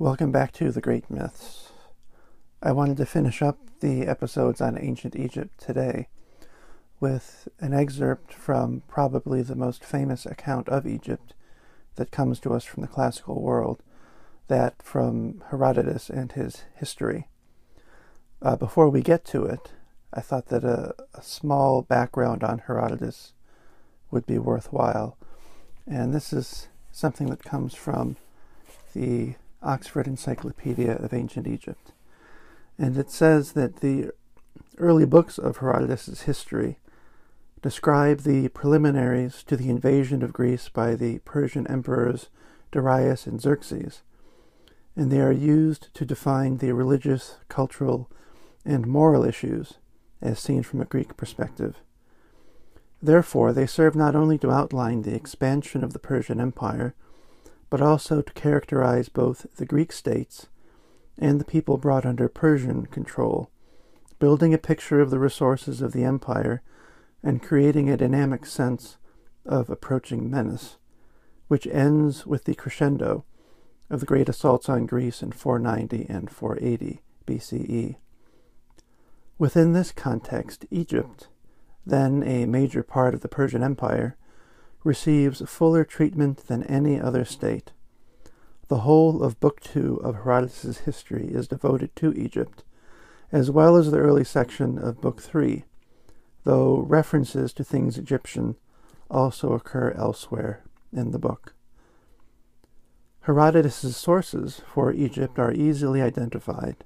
Welcome back to The Great Myths. I wanted to finish up the episodes on ancient Egypt today with an excerpt from probably the most famous account of Egypt that comes to us from the classical world, that from Herodotus and his history. Uh, before we get to it, I thought that a, a small background on Herodotus would be worthwhile. And this is something that comes from the Oxford Encyclopedia of Ancient Egypt. And it says that the early books of Herodotus' history describe the preliminaries to the invasion of Greece by the Persian emperors Darius and Xerxes, and they are used to define the religious, cultural, and moral issues as seen from a Greek perspective. Therefore, they serve not only to outline the expansion of the Persian Empire, but also to characterize both the Greek states and the people brought under Persian control, building a picture of the resources of the empire and creating a dynamic sense of approaching menace, which ends with the crescendo of the great assaults on Greece in 490 and 480 BCE. Within this context, Egypt, then a major part of the Persian Empire, receives fuller treatment than any other state. The whole of Book Two of Herodotus' history is devoted to Egypt, as well as the early section of Book Three, though references to things Egyptian also occur elsewhere in the book. Herodotus' sources for Egypt are easily identified.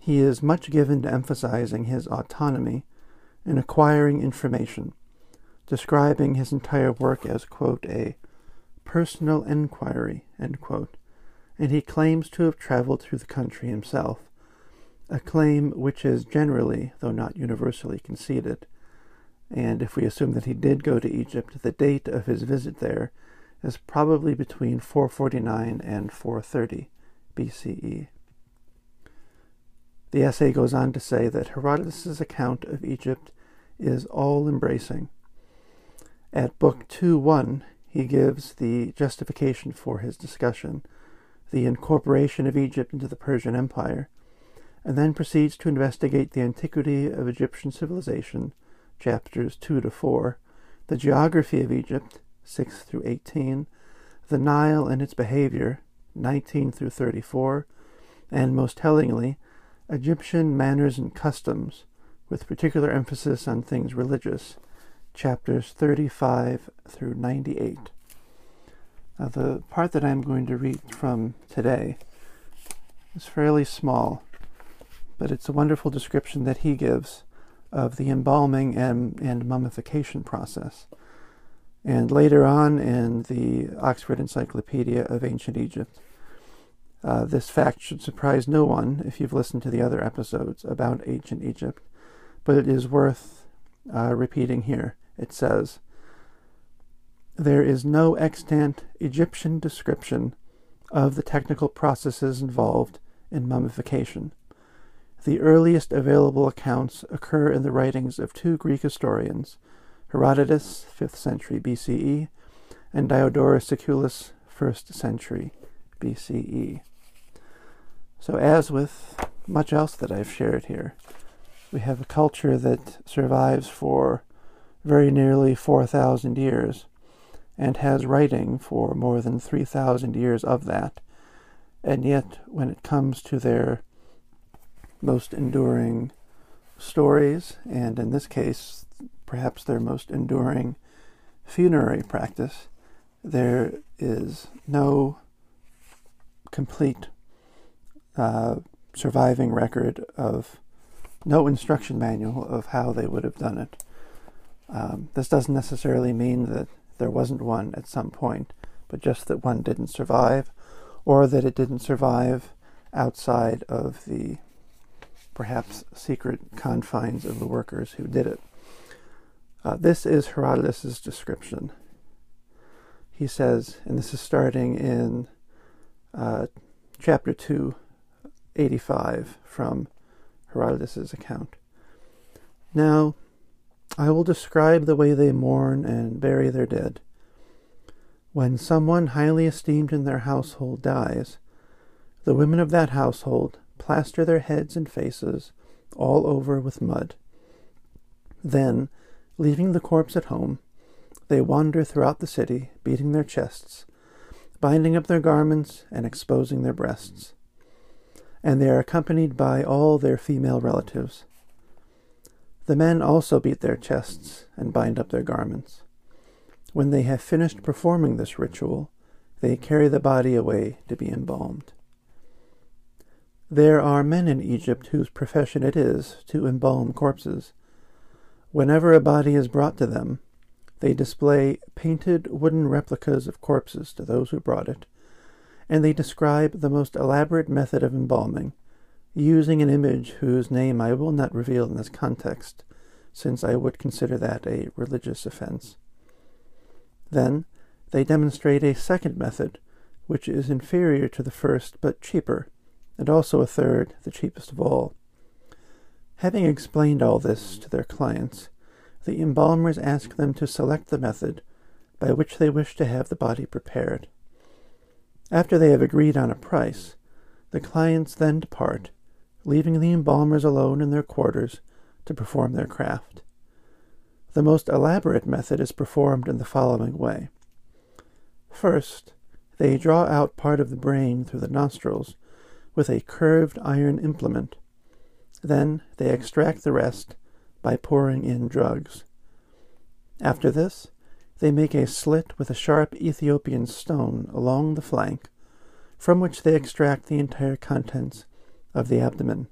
He is much given to emphasizing his autonomy in acquiring information describing his entire work as, quote, a personal inquiry, quote, and he claims to have traveled through the country himself, a claim which is generally, though not universally, conceded. And if we assume that he did go to Egypt, the date of his visit there is probably between 449 and 430 BCE. The essay goes on to say that Herodotus' account of Egypt is all embracing at Book 2 1, he gives the justification for his discussion, the incorporation of Egypt into the Persian Empire, and then proceeds to investigate the antiquity of Egyptian civilization, chapters 2 to 4, the geography of Egypt, 6 through 18, the Nile and its behavior, 19 through 34, and most tellingly, Egyptian manners and customs, with particular emphasis on things religious, chapters 35 through 98. Now, the part that I'm going to read from today is fairly small, but it's a wonderful description that he gives of the embalming and, and mummification process. And later on in the Oxford Encyclopedia of Ancient Egypt, uh, this fact should surprise no one if you've listened to the other episodes about ancient Egypt, but it is worth uh, repeating here it says, There is no extant Egyptian description of the technical processes involved in mummification. The earliest available accounts occur in the writings of two Greek historians, Herodotus, 5th century BCE, and Diodorus Siculus, 1st century BCE. So, as with much else that I've shared here, we have a culture that survives for very nearly 4,000 years, and has writing for more than 3,000 years of that. And yet, when it comes to their most enduring stories, and in this case, perhaps their most enduring funerary practice, there is no complete uh, surviving record of no instruction manual of how they would have done it. Um, this doesn't necessarily mean that there wasn't one at some point, but just that one didn't survive, or that it didn't survive outside of the perhaps secret confines of the workers who did it. Uh, this is Herodotus' description. He says, and this is starting in uh, chapter 2, 85 from Herodotus' account. Now, I will describe the way they mourn and bury their dead. When someone highly esteemed in their household dies, the women of that household plaster their heads and faces all over with mud. Then, leaving the corpse at home, they wander throughout the city, beating their chests, binding up their garments, and exposing their breasts. And they are accompanied by all their female relatives. The men also beat their chests and bind up their garments. When they have finished performing this ritual, they carry the body away to be embalmed. There are men in Egypt whose profession it is to embalm corpses. Whenever a body is brought to them, they display painted wooden replicas of corpses to those who brought it, and they describe the most elaborate method of embalming, using an image whose name I will not reveal in this context, since I would consider that a religious offense. Then they demonstrate a second method, which is inferior to the first but cheaper, and also a third, the cheapest of all. Having explained all this to their clients, the embalmers ask them to select the method by which they wish to have the body prepared. After they have agreed on a price, the clients then depart leaving the embalmers alone in their quarters to perform their craft. The most elaborate method is performed in the following way. First, they draw out part of the brain through the nostrils with a curved iron implement. Then they extract the rest by pouring in drugs. After this, they make a slit with a sharp Ethiopian stone along the flank, from which they extract the entire contents of the abdomen.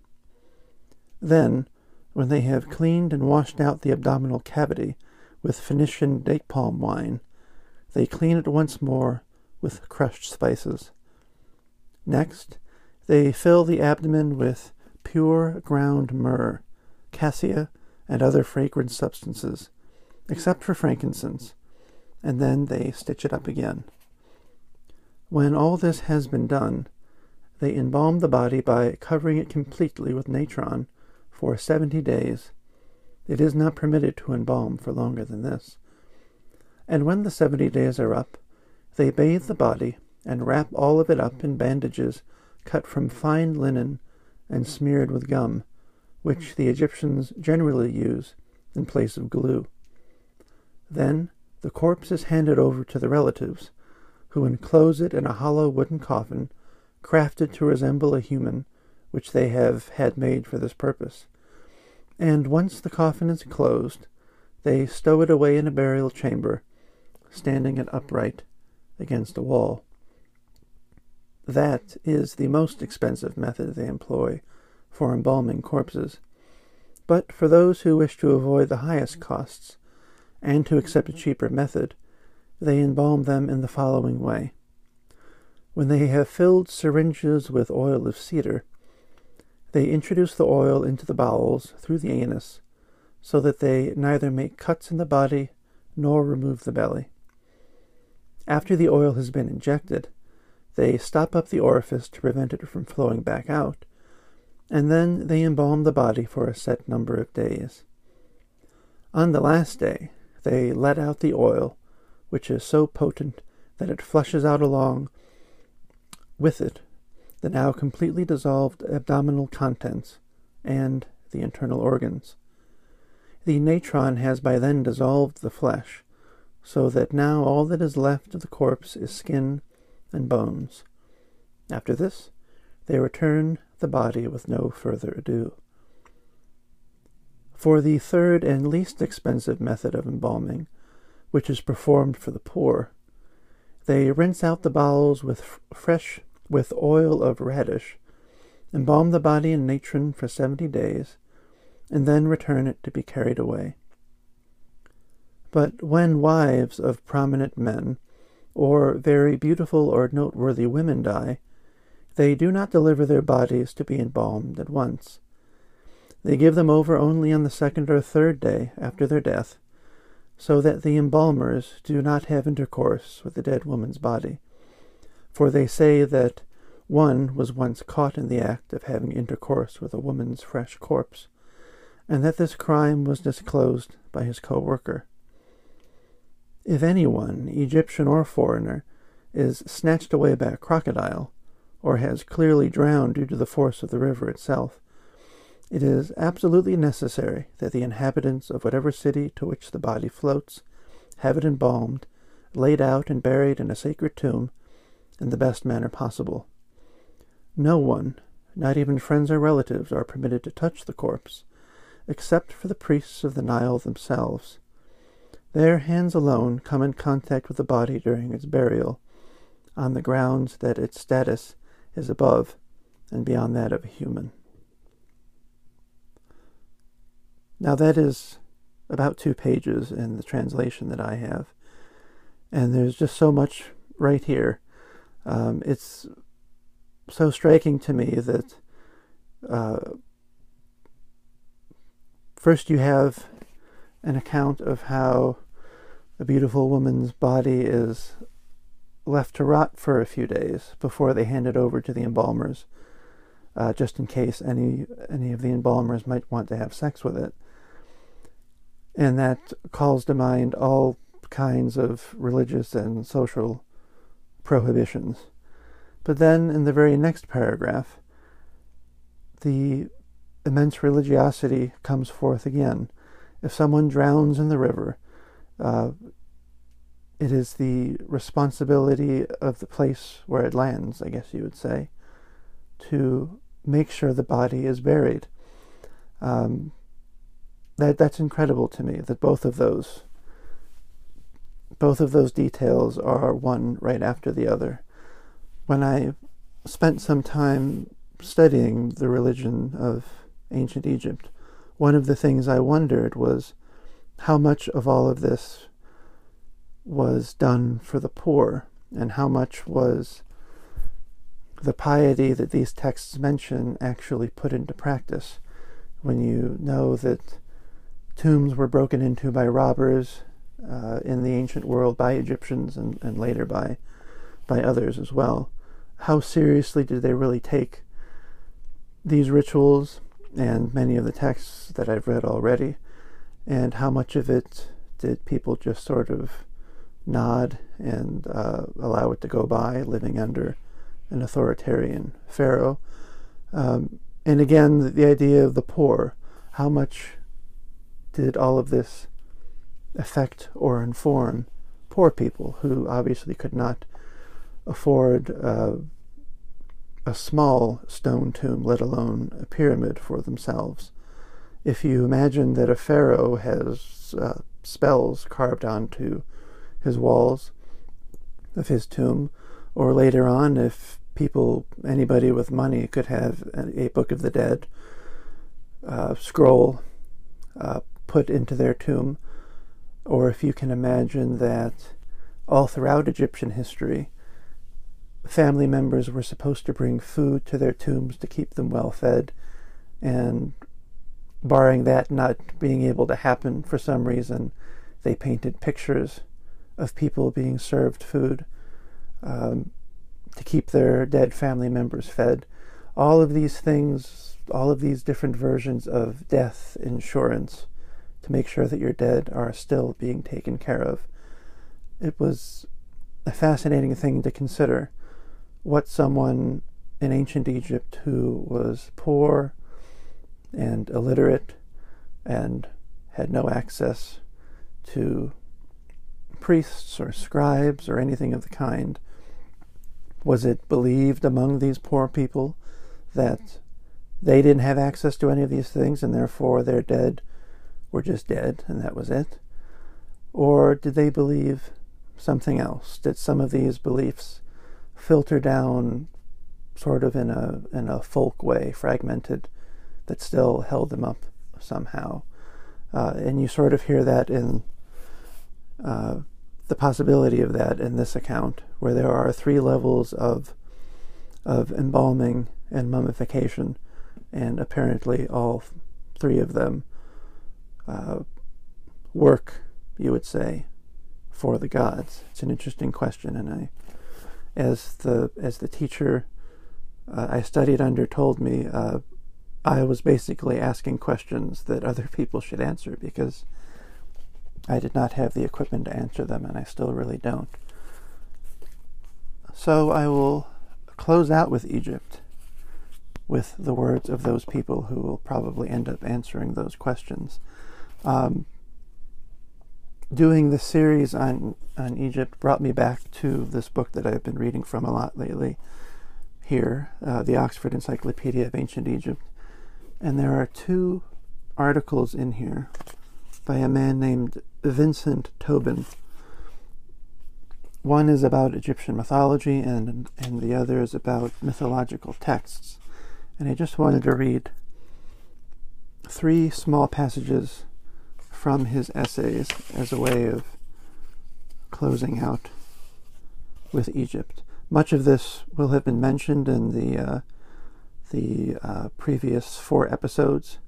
Then, when they have cleaned and washed out the abdominal cavity with Phoenician date palm wine, they clean it once more with crushed spices. Next, they fill the abdomen with pure ground myrrh, cassia, and other fragrant substances, except for frankincense, and then they stitch it up again. When all this has been done, they embalm the body by covering it completely with natron for seventy days. It is not permitted to embalm for longer than this. And when the seventy days are up, they bathe the body and wrap all of it up in bandages cut from fine linen and smeared with gum, which the Egyptians generally use in place of glue. Then the corpse is handed over to the relatives, who enclose it in a hollow wooden coffin crafted to resemble a human, which they have had made for this purpose. And once the coffin is closed, they stow it away in a burial chamber, standing it upright against a wall. That is the most expensive method they employ for embalming corpses. But for those who wish to avoid the highest costs, and to accept a cheaper method, they embalm them in the following way. When they have filled syringes with oil of cedar, they introduce the oil into the bowels through the anus, so that they neither make cuts in the body nor remove the belly. After the oil has been injected, they stop up the orifice to prevent it from flowing back out, and then they embalm the body for a set number of days. On the last day, they let out the oil, which is so potent that it flushes out along with it the now completely dissolved abdominal contents and the internal organs. The natron has by then dissolved the flesh, so that now all that is left of the corpse is skin and bones. After this, they return the body with no further ado. For the third and least expensive method of embalming, which is performed for the poor, they rinse out the bowels with f- fresh with oil of radish, embalm the body in natron for seventy days, and then return it to be carried away. But when wives of prominent men, or very beautiful or noteworthy women die, they do not deliver their bodies to be embalmed at once. They give them over only on the second or third day after their death, so that the embalmers do not have intercourse with the dead woman's body. For they say that one was once caught in the act of having intercourse with a woman's fresh corpse, and that this crime was disclosed by his co worker. If anyone, Egyptian or foreigner, is snatched away by a crocodile, or has clearly drowned due to the force of the river itself, it is absolutely necessary that the inhabitants of whatever city to which the body floats have it embalmed, laid out and buried in a sacred tomb in the best manner possible. No one, not even friends or relatives, are permitted to touch the corpse, except for the priests of the Nile themselves. Their hands alone come in contact with the body during its burial, on the grounds that its status is above and beyond that of a human. Now, that is about two pages in the translation that I have. And there's just so much right here. Um, it's so striking to me that uh, first you have an account of how a beautiful woman's body is left to rot for a few days before they hand it over to the embalmers, uh, just in case any any of the embalmers might want to have sex with it. And that calls to mind all kinds of religious and social prohibitions. But then, in the very next paragraph, the immense religiosity comes forth again. If someone drowns in the river, uh, it is the responsibility of the place where it lands, I guess you would say, to make sure the body is buried. Um, that that's incredible to me that both of those both of those details are one right after the other. When I spent some time studying the religion of ancient Egypt, one of the things I wondered was how much of all of this was done for the poor and how much was the piety that these texts mention actually put into practice when you know that tombs were broken into by robbers uh, in the ancient world by Egyptians and, and later by by others as well. How seriously did they really take these rituals and many of the texts that I've read already, and how much of it did people just sort of nod and uh, allow it to go by, living under an authoritarian pharaoh? Um, and again, the, the idea of the poor. How much did all of this affect or inform poor people who obviously could not afford uh, a small stone tomb, let alone a pyramid for themselves. If you imagine that a pharaoh has uh, spells carved onto his walls of his tomb, or later on, if people, anybody with money, could have a, Book of the Dead uh, scroll uh, put into their tomb, or if you can imagine that all throughout Egyptian history, family members were supposed to bring food to their tombs to keep them well fed, and barring that not being able to happen for some reason, they painted pictures of people being served food um, to keep their dead family members fed. All of these things, all of these different versions of death insurance to make sure that your dead are still being taken care of. It was a fascinating thing to consider what someone in ancient Egypt who was poor and illiterate and had no access to priests or scribes or anything of the kind? Was it believed among these poor people that they didn't have access to any of these things and therefore their dead were just dead and that was it? Or did they believe something else? Did some of these beliefs filter down sort of in a in a folk way, fragmented, that still held them up somehow? Uh, and you sort of hear that in uh, the possibility of that in this account, where there are three levels of of embalming and mummification, and apparently all three of them uh, work, you would say, for the gods. It's an interesting question, and I, as the as the teacher uh, I studied under told me, uh, I was basically asking questions that other people should answer because I did not have the equipment to answer them, and I still really don't. So I will close out with Egypt with the words of those people who will probably end up answering those questions. Um, doing the series on, on Egypt brought me back to this book that I've been reading from a lot lately here, uh, the Oxford Encyclopedia of Ancient Egypt. And there are two articles in here by a man named Vincent Tobin. One is about Egyptian mythology, and, and the other is about mythological texts. And I just wanted to read three small passages from his essays as a way of closing out with Egypt. Much of this will have been mentioned in the uh, the uh, previous four episodes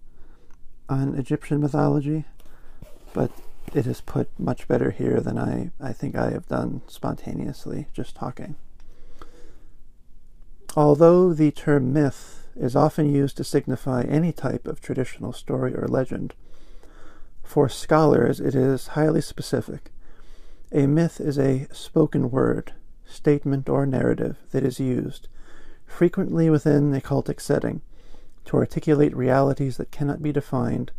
on Egyptian mythology, but it is put much better here than I, I think I have done spontaneously, just talking. Although the term myth is often used to signify any type of traditional story or legend, for scholars it is highly specific. A myth is a spoken word, statement, or narrative that is used, frequently within a cultic setting, to articulate realities that cannot be defined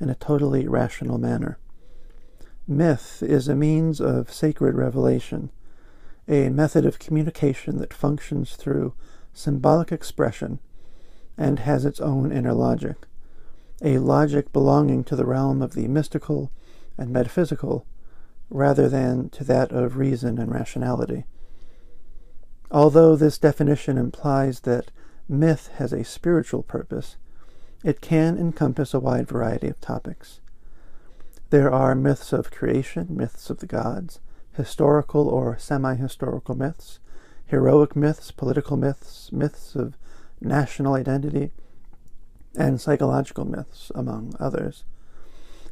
in a totally rational manner. Myth is a means of sacred revelation, a method of communication that functions through symbolic expression and has its own inner logic, a logic belonging to the realm of the mystical and metaphysical rather than to that of reason and rationality. Although this definition implies that myth has a spiritual purpose, it can encompass a wide variety of topics. There are myths of creation, myths of the gods, historical or semi historical myths, heroic myths, political myths, myths of national identity, and psychological myths, among others.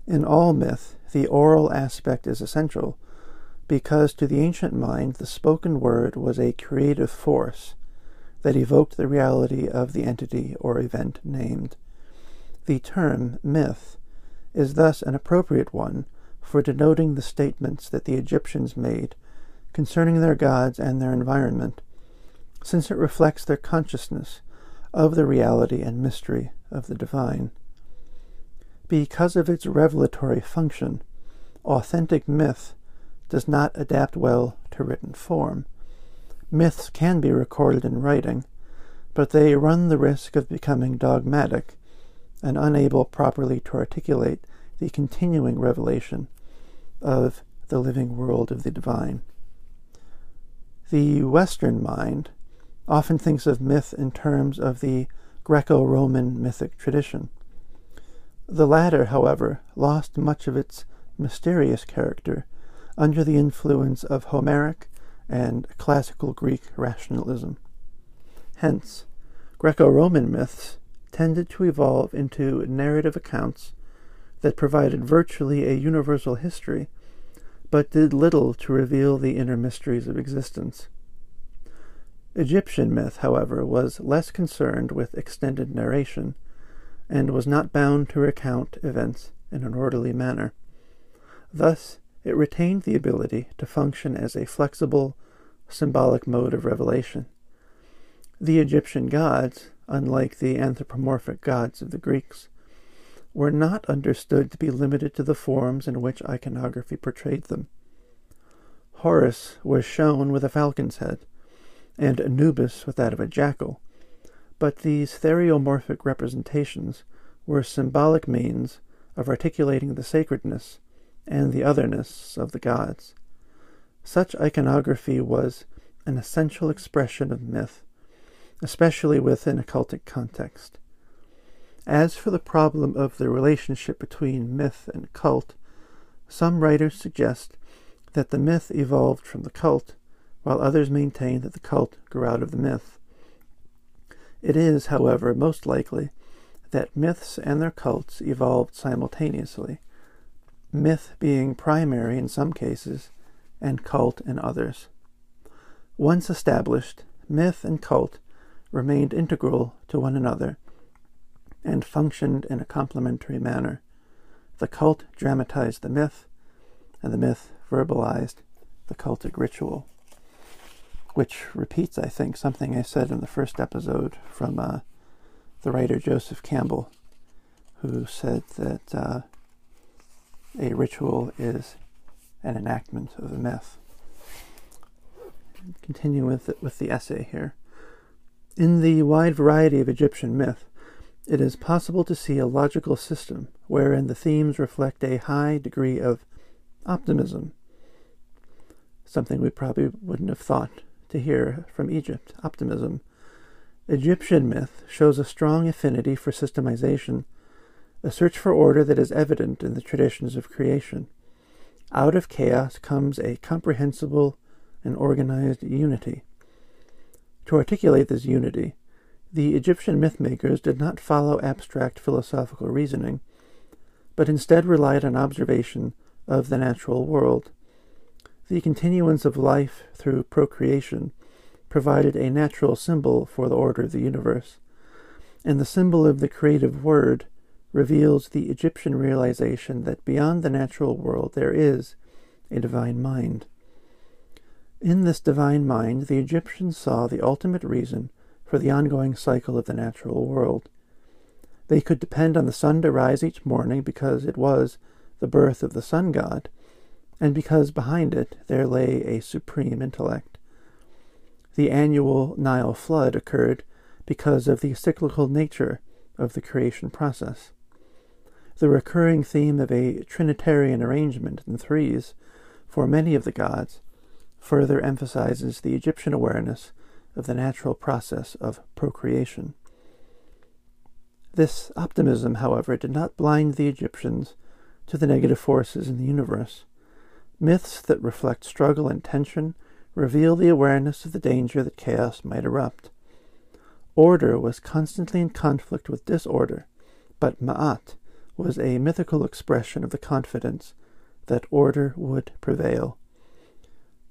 In all myth, the oral aspect is essential because to the ancient mind the spoken word was a creative force that evoked the reality of the entity or event named. The term myth is thus an appropriate one for denoting the statements that the Egyptians made concerning their gods and their environment, since it reflects their consciousness of the reality and mystery of the divine. Because of its revelatory function, authentic myth does not adapt well to written form. Myths can be recorded in writing, but they run the risk of becoming dogmatic and unable properly to articulate the continuing revelation of the living world of the divine. The Western mind often thinks of myth in terms of the Greco Roman mythic tradition. The latter, however, lost much of its mysterious character under the influence of Homeric and classical Greek rationalism. Hence, Greco Roman myths tended to evolve into narrative accounts that provided virtually a universal history, but did little to reveal the inner mysteries of existence. Egyptian myth, however, was less concerned with extended narration, and was not bound to recount events in an orderly manner. Thus, it retained the ability to function as a flexible, symbolic mode of revelation. The Egyptian gods, unlike the anthropomorphic gods of the Greeks, were not understood to be limited to the forms in which iconography portrayed them. Horus was shown with a falcon's head, and Anubis with that of a jackal, but these theriomorphic representations were symbolic means of articulating the sacredness and the otherness of the gods. Such iconography was an essential expression of myth, especially within a cultic context. As for the problem of the relationship between myth and cult, some writers suggest that the myth evolved from the cult, while others maintain that the cult grew out of the myth. It is, however, most likely that myths and their cults evolved simultaneously, myth being primary in some cases and cult in others. Once established, myth and cult remained integral to one another and functioned in a complementary manner. The cult dramatized the myth, and the myth verbalized the cultic ritual, which repeats, I think, something I said in the first episode from uh, the writer Joseph Campbell, who said that uh, a ritual is an enactment of a myth. Continue with, with the essay here. In the wide variety of Egyptian myth, it is possible to see a logical system wherein the themes reflect a high degree of optimism, something we probably wouldn't have thought to hear from Egypt optimism. Egyptian myth shows a strong affinity for systemization, a search for order that is evident in the traditions of creation. Out of chaos comes a comprehensible and organized unity. To articulate this unity, the Egyptian mythmakers did not follow abstract philosophical reasoning, but instead relied on observation of the natural world. The continuance of life through procreation provided a natural symbol for the order of the universe, and the symbol of the creative word reveals the Egyptian realization that beyond the natural world there is a divine mind. In this divine mind, the Egyptians saw the ultimate reason for the ongoing cycle of the natural world. They could depend on the sun to rise each morning because it was the birth of the sun god, and because behind it there lay a supreme intellect. The annual Nile flood occurred because of the cyclical nature of the creation process. The recurring theme of a Trinitarian arrangement in threes for many of the gods further emphasizes the Egyptian awareness of the natural process of procreation. This optimism, however, did not blind the Egyptians to the negative forces in the universe. Myths that reflect struggle and tension reveal the awareness of the danger that chaos might erupt. Order was constantly in conflict with disorder, but Ma'at was a mythical expression of the confidence that order would prevail.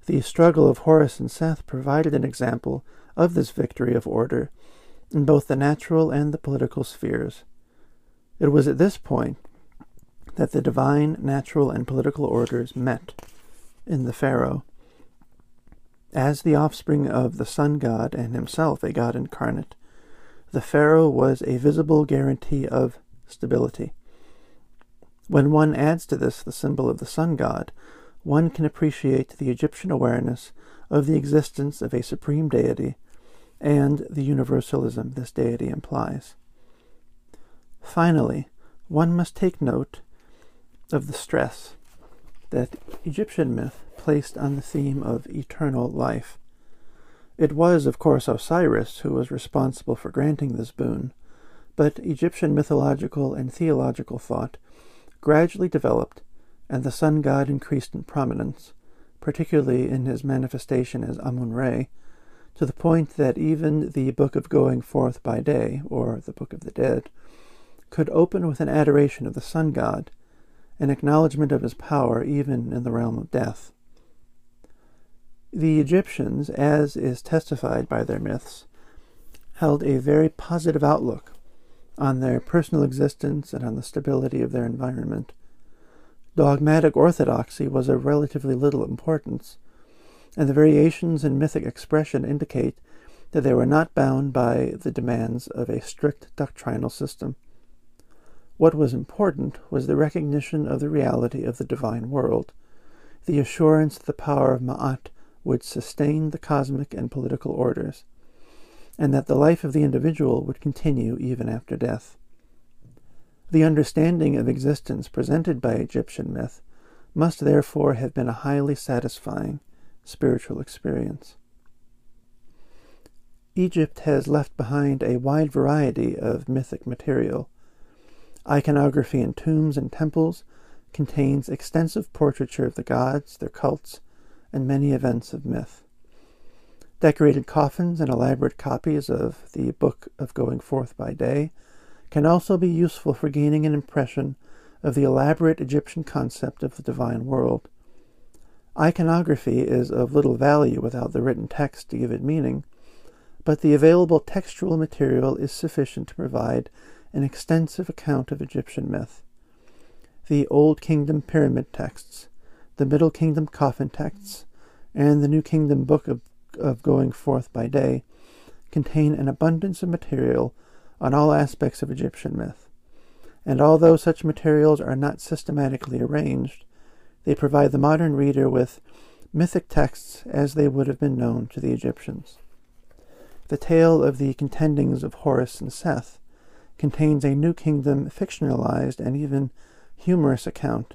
The struggle of Horus and Seth provided an example of this victory of order in both the natural and the political spheres. It was at this point that the divine, natural, and political orders met in the Pharaoh. As the offspring of the sun god and himself a god incarnate, the Pharaoh was a visible guarantee of stability. When one adds to this the symbol of the sun god, one can appreciate the Egyptian awareness of the existence of a supreme deity and the universalism this deity implies. Finally, one must take note of the stress that Egyptian myth placed on the theme of eternal life. It was, of course, Osiris who was responsible for granting this boon, but Egyptian mythological and theological thought gradually developed and the sun god increased in prominence, particularly in his manifestation as Amun Re, to the point that even the Book of Going Forth by Day, or the Book of the Dead, could open with an adoration of the sun god, an acknowledgement of his power even in the realm of death. The Egyptians, as is testified by their myths, held a very positive outlook on their personal existence and on the stability of their environment. Dogmatic orthodoxy was of relatively little importance, and the variations in mythic expression indicate that they were not bound by the demands of a strict doctrinal system. What was important was the recognition of the reality of the divine world, the assurance that the power of Ma'at would sustain the cosmic and political orders, and that the life of the individual would continue even after death. The understanding of existence presented by Egyptian myth must therefore have been a highly satisfying spiritual experience. Egypt has left behind a wide variety of mythic material. Iconography in tombs and temples contains extensive portraiture of the gods, their cults, and many events of myth. Decorated coffins and elaborate copies of the Book of Going Forth by Day can also be useful for gaining an impression of the elaborate Egyptian concept of the divine world. Iconography is of little value without the written text to give it meaning, but the available textual material is sufficient to provide an extensive account of Egyptian myth. The Old Kingdom pyramid texts, the Middle Kingdom coffin texts, and the New Kingdom Book of, of Going Forth by Day contain an abundance of material on all aspects of Egyptian myth. And although such materials are not systematically arranged, they provide the modern reader with mythic texts as they would have been known to the Egyptians. The tale of the contendings of Horus and Seth contains a New Kingdom fictionalized and even humorous account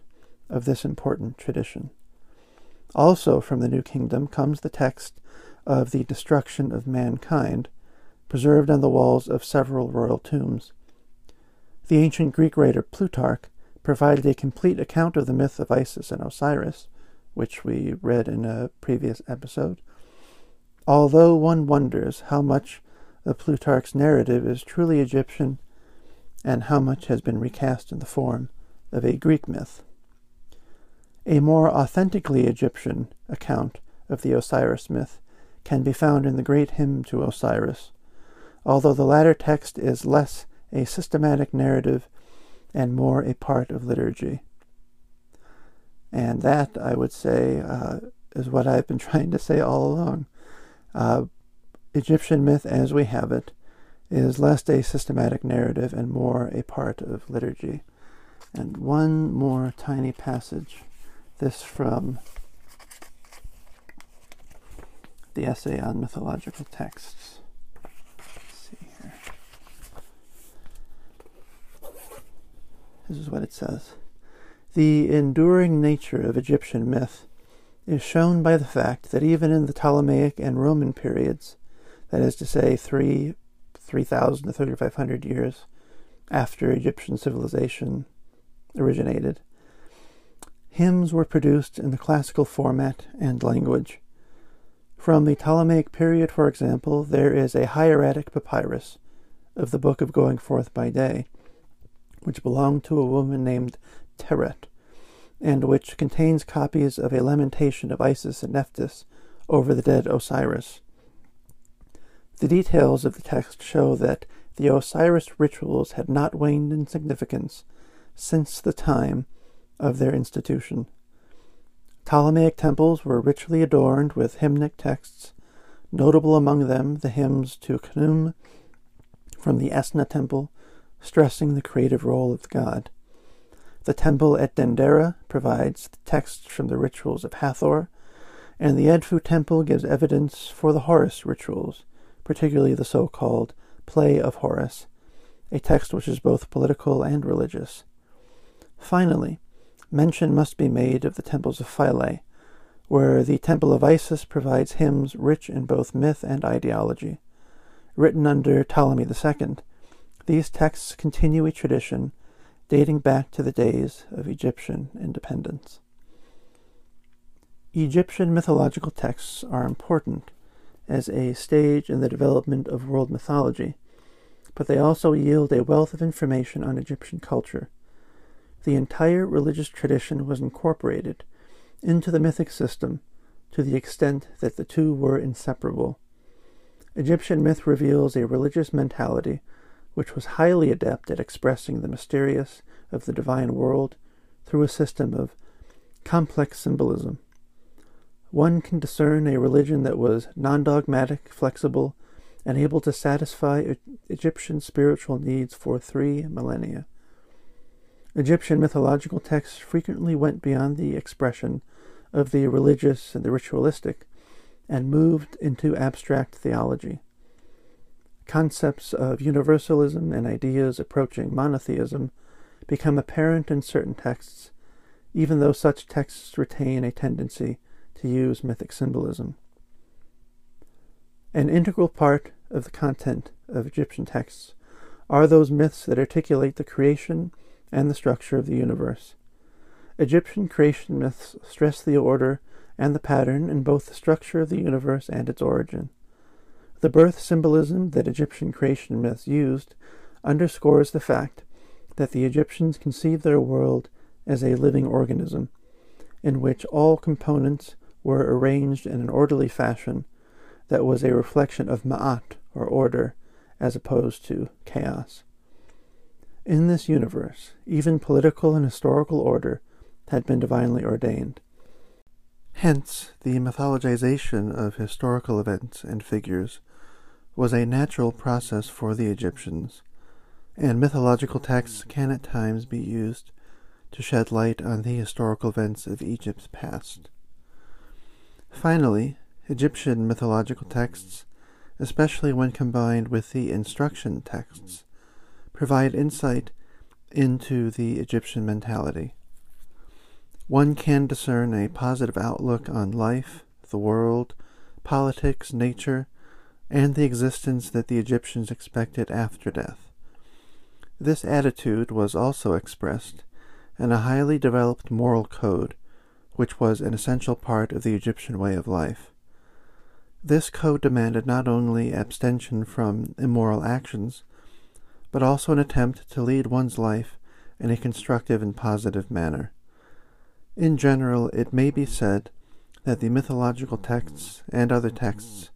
of this important tradition. Also from the New Kingdom comes the text of the destruction of mankind, preserved on the walls of several royal tombs. The ancient Greek writer Plutarch provided a complete account of the myth of Isis and Osiris, which we read in a previous episode. Although one wonders how much of Plutarch's narrative is truly Egyptian and how much has been recast in the form of a Greek myth. A more authentically Egyptian account of the Osiris myth can be found in the great hymn to Osiris, although the latter text is less a systematic narrative and more a part of liturgy. And that, I would say, uh, is what I've been trying to say all along. Uh, Egyptian myth as we have it is less a systematic narrative and more a part of liturgy. And one more tiny passage, this from the essay on mythological texts. See here. This is what it says. The enduring nature of Egyptian myth is shown by the fact that even in the Ptolemaic and Roman periods, that is to say, three, 3,000 to 3,500 years after Egyptian civilization originated, hymns were produced in the classical format and language. From the Ptolemaic period, for example, there is a hieratic papyrus of the Book of Going Forth by Day, which belonged to a woman named Teret, and which contains copies of a lamentation of Isis and Nephthys over the dead Osiris. The details of the text show that the Osiris rituals had not waned in significance since the time of their institution. Ptolemaic temples were richly adorned with hymnic texts, notable among them the hymns to Khnum from the Esna temple stressing the creative role of the God. The temple at Dendera provides texts from the rituals of Hathor, and the Edfu temple gives evidence for the Horus rituals, particularly the so called Play of Horus, a text which is both political and religious. Finally, mention must be made of the temples of Philae, where the Temple of Isis provides hymns rich in both myth and ideology. Written under Ptolemy II, these texts continue a tradition dating back to the days of Egyptian independence. Egyptian mythological texts are important as a stage in the development of world mythology, but they also yield a wealth of information on Egyptian culture. The entire religious tradition was incorporated into the mythic system to the extent that the two were inseparable. Egyptian myth reveals a religious mentality which was highly adept at expressing the mysterious of the divine world through a system of complex symbolism. One can discern a religion that was non dogmatic, flexible, and able to satisfy Egyptian spiritual needs for three millennia. Egyptian mythological texts frequently went beyond the expression of the religious and the ritualistic and moved into abstract theology. Concepts of universalism and ideas approaching monotheism become apparent in certain texts, even though such texts retain a tendency to use mythic symbolism. An integral part of the content of Egyptian texts are those myths that articulate the creation and the structure of the universe. Egyptian creation myths stress the order and the pattern in both the structure of the universe and its origin. The birth symbolism that Egyptian creation myths used underscores the fact that the Egyptians conceived their world as a living organism, in which all components were arranged in an orderly fashion that was a reflection of ma'at, or order, as opposed to chaos. In this universe, even political and historical order had been divinely ordained. Hence, the mythologization of historical events and figures was a natural process for the Egyptians, and mythological texts can at times be used to shed light on the historical events of Egypt's past. Finally, Egyptian mythological texts, especially when combined with the instruction texts, provide insight into the Egyptian mentality. One can discern a positive outlook on life, the world, politics, nature, and the existence that the Egyptians expected after death. This attitude was also expressed in a highly developed moral code, which was an essential part of the Egyptian way of life. This code demanded not only abstention from immoral actions, but also an attempt to lead one's life in a constructive and positive manner. In general, it may be said that the mythological texts and other texts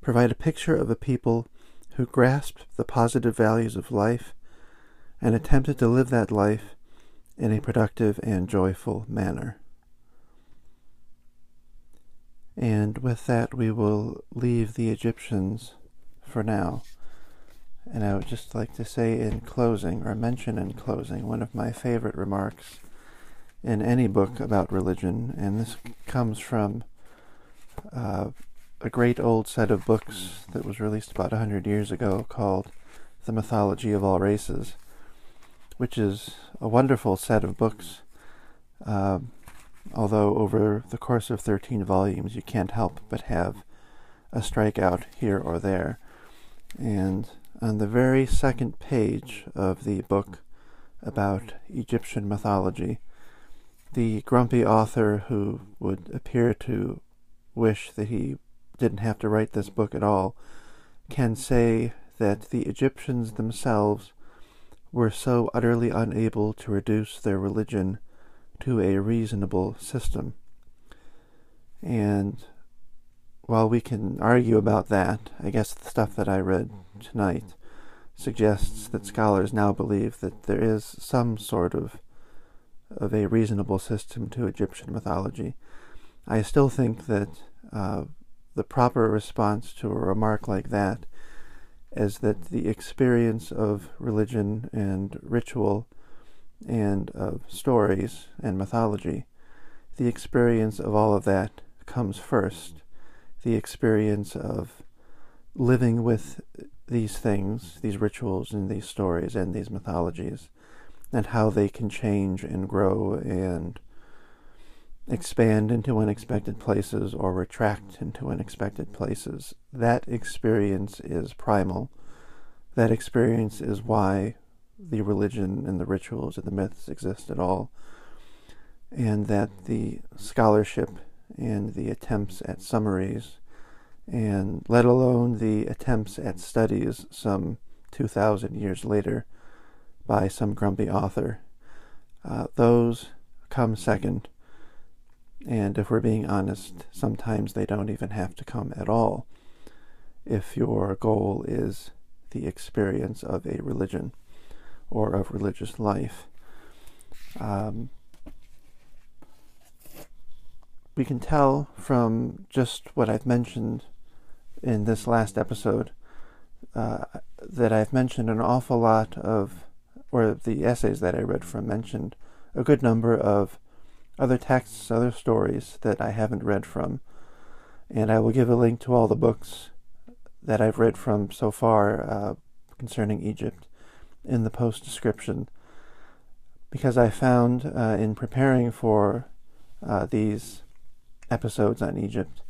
provide a picture of a people who grasped the positive values of life and attempted to live that life in a productive and joyful manner. And with that, we will leave the Egyptians for now. And I would just like to say in closing, or mention in closing, one of my favorite remarks in any book about religion, and this comes from uh, a great old set of books that was released about a hundred years ago called The Mythology of All Races, which is a wonderful set of books. Uh, although over the course of 13 volumes you can't help but have a strikeout here or there. And on the very second page of the book about Egyptian mythology, the grumpy author who would appear to wish that he didn't have to write this book at all can say that the Egyptians themselves were so utterly unable to reduce their religion to a reasonable system. And while we can argue about that, I guess the stuff that I read tonight suggests that scholars now believe that there is some sort of of a reasonable system to Egyptian mythology. I still think that uh, the proper response to a remark like that is that the experience of religion and ritual and of stories and mythology, the experience of all of that comes first. The experience of living with these things, these rituals and these stories and these mythologies, and how they can change and grow and expand into unexpected places or retract into unexpected places. That experience is primal. That experience is why the religion and the rituals and the myths exist at all. And that the scholarship and the attempts at summaries, and let alone the attempts at studies some 2,000 years later, by some grumpy author. Uh, those come second, and if we're being honest, sometimes they don't even have to come at all if your goal is the experience of a religion or of religious life. Um, we can tell from just what I've mentioned in this last episode uh, that I've mentioned an awful lot of or the essays that I read from mentioned a good number of other texts, other stories that I haven't read from. And I will give a link to all the books that I've read from so far uh, concerning Egypt in the post description. Because I found uh, in preparing for uh, these episodes on Egypt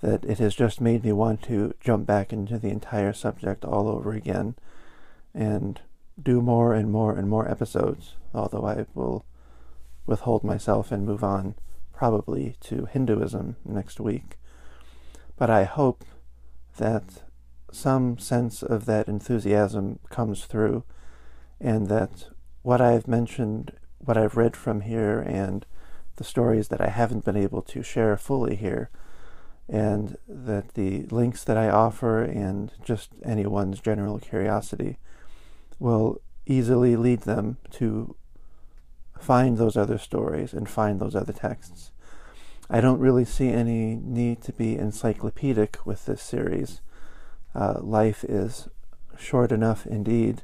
that it has just made me want to jump back into the entire subject all over again and do more and more and more episodes, although I will withhold myself and move on probably to Hinduism next week. But I hope that some sense of that enthusiasm comes through and that what I've mentioned, what I've read from here, and the stories that I haven't been able to share fully here, and that the links that I offer and just anyone's general curiosity will easily lead them to find those other stories and find those other texts. I don't really see any need to be encyclopedic with this series. Uh, life is short enough indeed,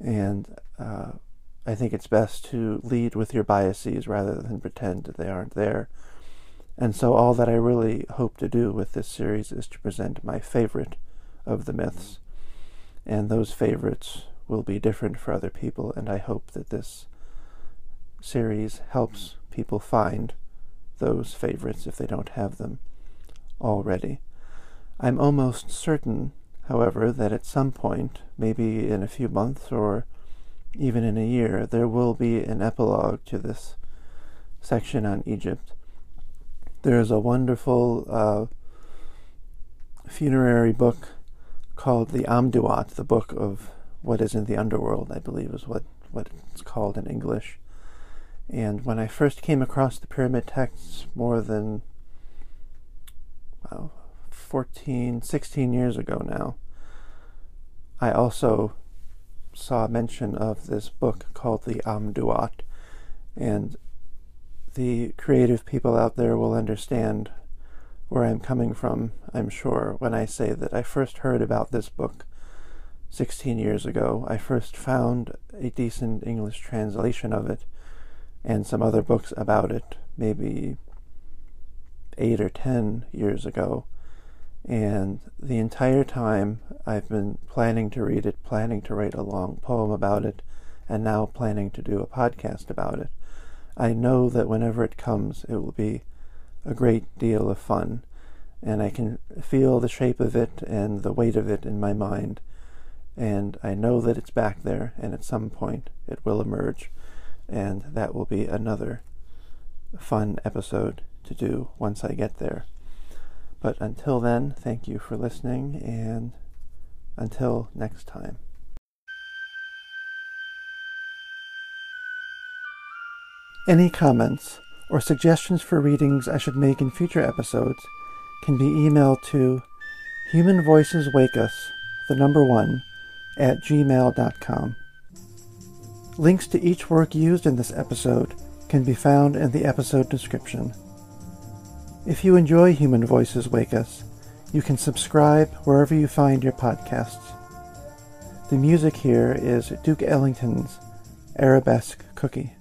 and uh, I think it's best to lead with your biases rather than pretend that they aren't there. And so, all that I really hope to do with this series is to present my favorite of the myths. And those favorites will be different for other people, and I hope that this series helps people find those favorites if they don't have them already. I'm almost certain, however, that at some point, maybe in a few months or even in a year, there will be an epilogue to this section on Egypt. There is a wonderful uh, funerary book called the Amduat, the Book of What is in the Underworld, I believe is what, what it's called in English. And when I first came across the pyramid texts more than well, 14, 16 years ago now, I also saw mention of this book called the Amduat, and the creative people out there will understand where I'm coming from, I'm sure, when I say that I first heard about this book 16 years ago. I first found a decent English translation of it and some other books about it, maybe eight or ten years ago. And the entire time I've been planning to read it, planning to write a long poem about it, and now planning to do a podcast about it. I know that whenever it comes, it will be a great deal of fun, and I can feel the shape of it and the weight of it in my mind, and I know that it's back there, and at some point it will emerge and that will be another fun episode to do once I get there. But until then, thank you for listening, and until next time. Any comments or suggestions for readings I should make in future episodes can be emailed to Human Voices Wake Us, the number one, at gmail.com. Links to each work used in this episode can be found in the episode description. If you enjoy Human Voices Wake Us, you can subscribe wherever you find your podcasts. The music here is Duke Ellington's Arabesque Cookie.